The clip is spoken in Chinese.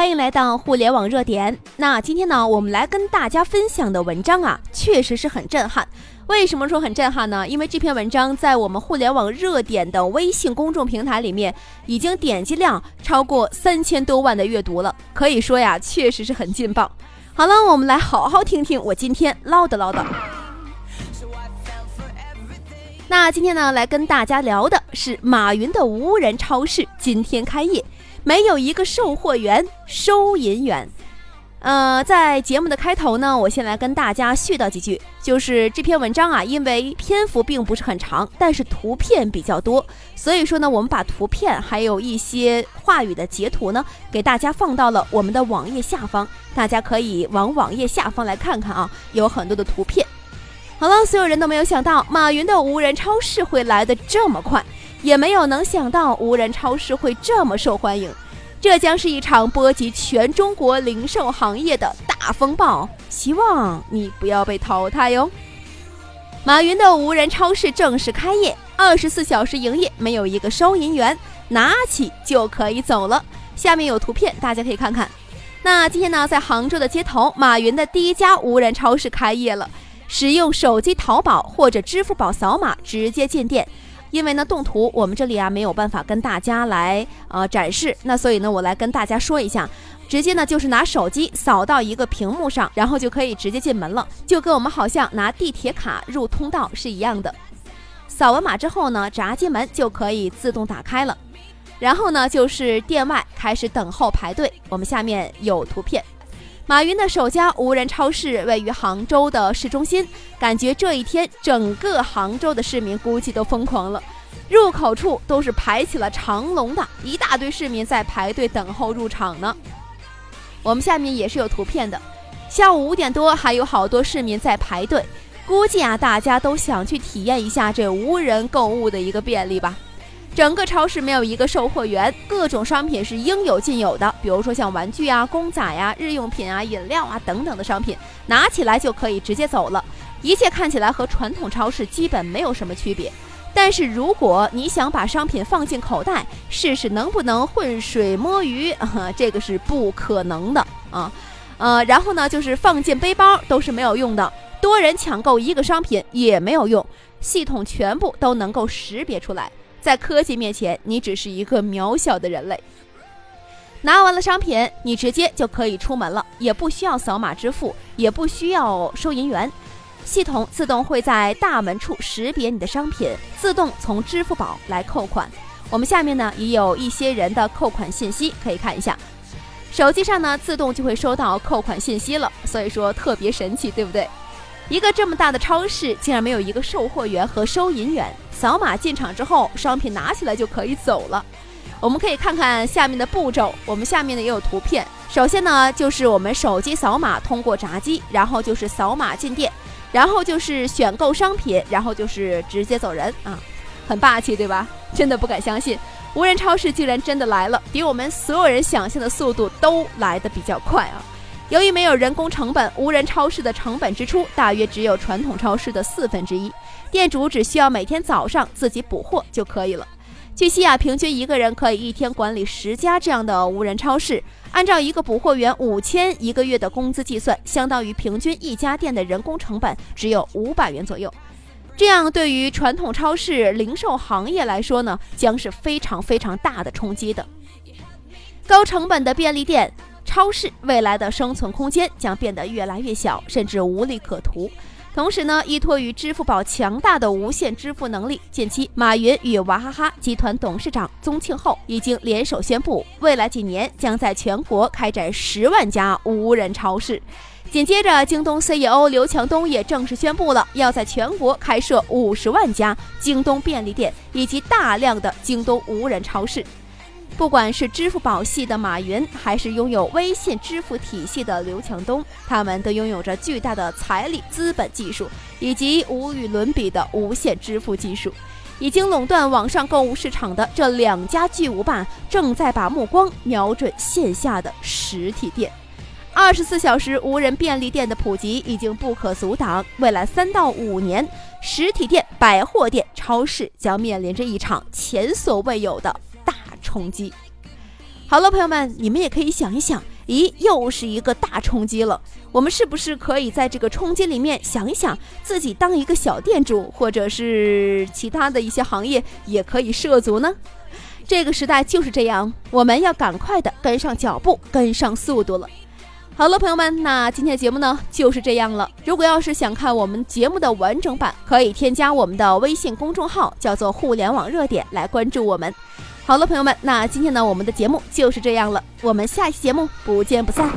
欢迎来到互联网热点。那今天呢，我们来跟大家分享的文章啊，确实是很震撼。为什么说很震撼呢？因为这篇文章在我们互联网热点的微信公众平台里面，已经点击量超过三千多万的阅读了。可以说呀，确实是很劲爆。好了，我们来好好听听我今天唠叨唠叨。那今天呢，来跟大家聊的是马云的无人超市今天开业。没有一个售货员、收银员。呃，在节目的开头呢，我先来跟大家絮叨几句，就是这篇文章啊，因为篇幅并不是很长，但是图片比较多，所以说呢，我们把图片还有一些话语的截图呢，给大家放到了我们的网页下方，大家可以往网页下方来看看啊，有很多的图片。好了，所有人都没有想到马云的无人超市会来的这么快。也没有能想到无人超市会这么受欢迎，这将是一场波及全中国零售行业的大风暴。希望你不要被淘汰哟。马云的无人超市正式开业，二十四小时营业，没有一个收银员，拿起就可以走了。下面有图片，大家可以看看。那今天呢，在杭州的街头，马云的第一家无人超市开业了，使用手机淘宝或者支付宝扫码直接进店。因为呢，动图我们这里啊没有办法跟大家来呃展示，那所以呢，我来跟大家说一下，直接呢就是拿手机扫到一个屏幕上，然后就可以直接进门了，就跟我们好像拿地铁卡入通道是一样的。扫完码之后呢，闸机门就可以自动打开了，然后呢就是店外开始等候排队。我们下面有图片。马云的首家无人超市位于杭州的市中心，感觉这一天整个杭州的市民估计都疯狂了，入口处都是排起了长龙的，一大堆市民在排队等候入场呢。我们下面也是有图片的，下午五点多还有好多市民在排队，估计啊大家都想去体验一下这无人购物的一个便利吧。整个超市没有一个售货员，各种商品是应有尽有的。比如说像玩具啊、公仔呀、日用品啊、饮料啊等等的商品，拿起来就可以直接走了。一切看起来和传统超市基本没有什么区别。但是如果你想把商品放进口袋，试试能不能浑水摸鱼，这个是不可能的啊。呃，然后呢，就是放进背包都是没有用的，多人抢购一个商品也没有用，系统全部都能够识别出来。在科技面前，你只是一个渺小的人类。拿完了商品，你直接就可以出门了，也不需要扫码支付，也不需要收银员，系统自动会在大门处识别你的商品，自动从支付宝来扣款。我们下面呢也有一些人的扣款信息可以看一下，手机上呢自动就会收到扣款信息了，所以说特别神奇，对不对？一个这么大的超市，竟然没有一个售货员和收银员。扫码进场之后，商品拿起来就可以走了。我们可以看看下面的步骤，我们下面呢也有图片。首先呢，就是我们手机扫码通过闸机，然后就是扫码进店，然后就是选购商品，然后就是直接走人啊，很霸气，对吧？真的不敢相信，无人超市竟然真的来了，比我们所有人想象的速度都来得比较快啊。由于没有人工成本，无人超市的成本支出大约只有传统超市的四分之一。店主只需要每天早上自己补货就可以了。据悉啊，平均一个人可以一天管理十家这样的无人超市。按照一个补货员五千一个月的工资计算，相当于平均一家店的人工成本只有五百元左右。这样对于传统超市零售行业来说呢，将是非常非常大的冲击的。高成本的便利店。超市未来的生存空间将变得越来越小，甚至无利可图。同时呢，依托于支付宝强大的无线支付能力，近期马云与娃哈哈集团董事长宗庆后已经联手宣布，未来几年将在全国开展十万家无人超市。紧接着，京东 CEO 刘强东也正式宣布了，要在全国开设五十万家京东便利店以及大量的京东无人超市。不管是支付宝系的马云，还是拥有微信支付体系的刘强东，他们都拥有着巨大的财力、资本、技术，以及无与伦比的无线支付技术。已经垄断网上购物市场的这两家巨无霸，正在把目光瞄准线下的实体店。二十四小时无人便利店的普及已经不可阻挡，未来三到五年，实体店、百货店、超市将面临着一场前所未有的。冲击。好了，朋友们，你们也可以想一想，咦，又是一个大冲击了。我们是不是可以在这个冲击里面想一想，自己当一个小店主，或者是其他的一些行业也可以涉足呢？这个时代就是这样，我们要赶快的跟上脚步，跟上速度了。好了，朋友们，那今天的节目呢就是这样了。如果要是想看我们节目的完整版，可以添加我们的微信公众号，叫做“互联网热点”来关注我们。好了，朋友们，那今天呢我们的节目就是这样了，我们下期节目不见不散。